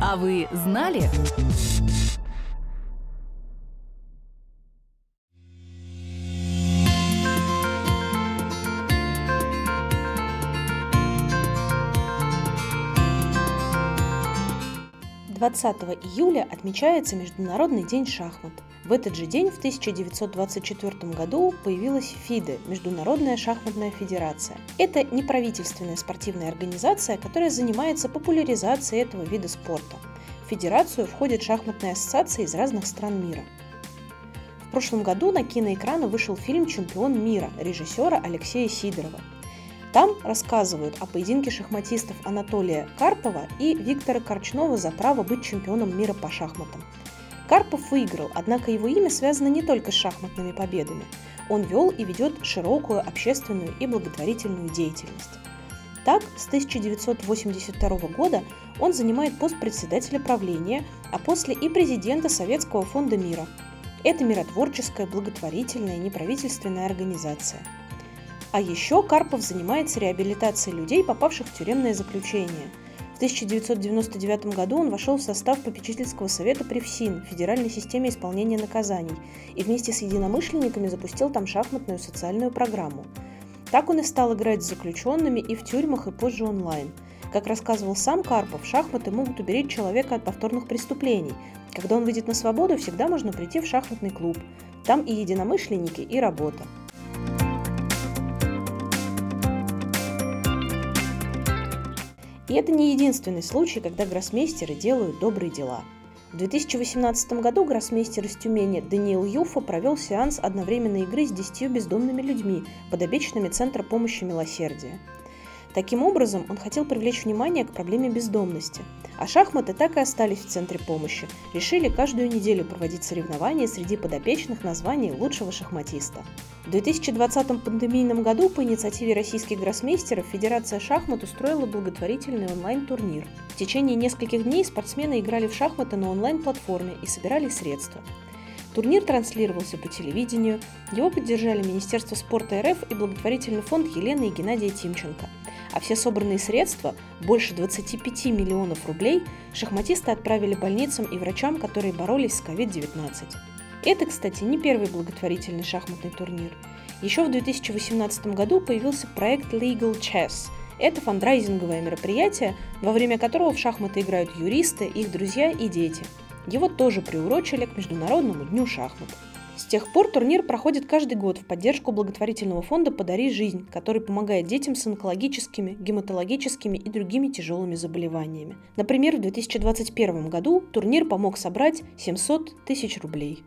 А вы знали? Двадцатого июля отмечается Международный день шахмат. В этот же день, в 1924 году, появилась ФИДЕ – Международная шахматная федерация. Это неправительственная спортивная организация, которая занимается популяризацией этого вида спорта. В федерацию входят шахматные ассоциации из разных стран мира. В прошлом году на киноэкраны вышел фильм «Чемпион мира» режиссера Алексея Сидорова. Там рассказывают о поединке шахматистов Анатолия Карпова и Виктора Корчнова за право быть чемпионом мира по шахматам. Карпов выиграл, однако его имя связано не только с шахматными победами. Он вел и ведет широкую общественную и благотворительную деятельность. Так, с 1982 года он занимает пост председателя правления, а после и президента Советского фонда мира. Это миротворческая, благотворительная, неправительственная организация. А еще Карпов занимается реабилитацией людей, попавших в тюремное заключение – в 1999 году он вошел в состав попечительского совета при ФСИН, Федеральной системе исполнения наказаний, и вместе с единомышленниками запустил там шахматную социальную программу. Так он и стал играть с заключенными и в тюрьмах, и позже онлайн. Как рассказывал сам Карпов, шахматы могут уберечь человека от повторных преступлений. Когда он выйдет на свободу, всегда можно прийти в шахматный клуб. Там и единомышленники, и работа. И это не единственный случай, когда гроссмейстеры делают добрые дела. В 2018 году гроссмейстер из Тюмени Даниил Юфа провел сеанс одновременной игры с десятью бездомными людьми, подопечными Центра помощи милосердия. Таким образом, он хотел привлечь внимание к проблеме бездомности. А шахматы так и остались в центре помощи. Решили каждую неделю проводить соревнования среди подопечных на звание лучшего шахматиста. В 2020 пандемийном году по инициативе российских гроссмейстеров Федерация шахмат устроила благотворительный онлайн-турнир. В течение нескольких дней спортсмены играли в шахматы на онлайн-платформе и собирали средства. Турнир транслировался по телевидению, его поддержали Министерство спорта РФ и благотворительный фонд Елены и Геннадия Тимченко. А все собранные средства, больше 25 миллионов рублей, шахматисты отправили больницам и врачам, которые боролись с COVID-19. Это, кстати, не первый благотворительный шахматный турнир. Еще в 2018 году появился проект Legal Chess. Это фандрайзинговое мероприятие, во время которого в шахматы играют юристы, их друзья и дети. Его тоже приурочили к Международному дню шахмат. С тех пор турнир проходит каждый год в поддержку благотворительного фонда «Подари жизнь», который помогает детям с онкологическими, гематологическими и другими тяжелыми заболеваниями. Например, в 2021 году турнир помог собрать 700 тысяч рублей.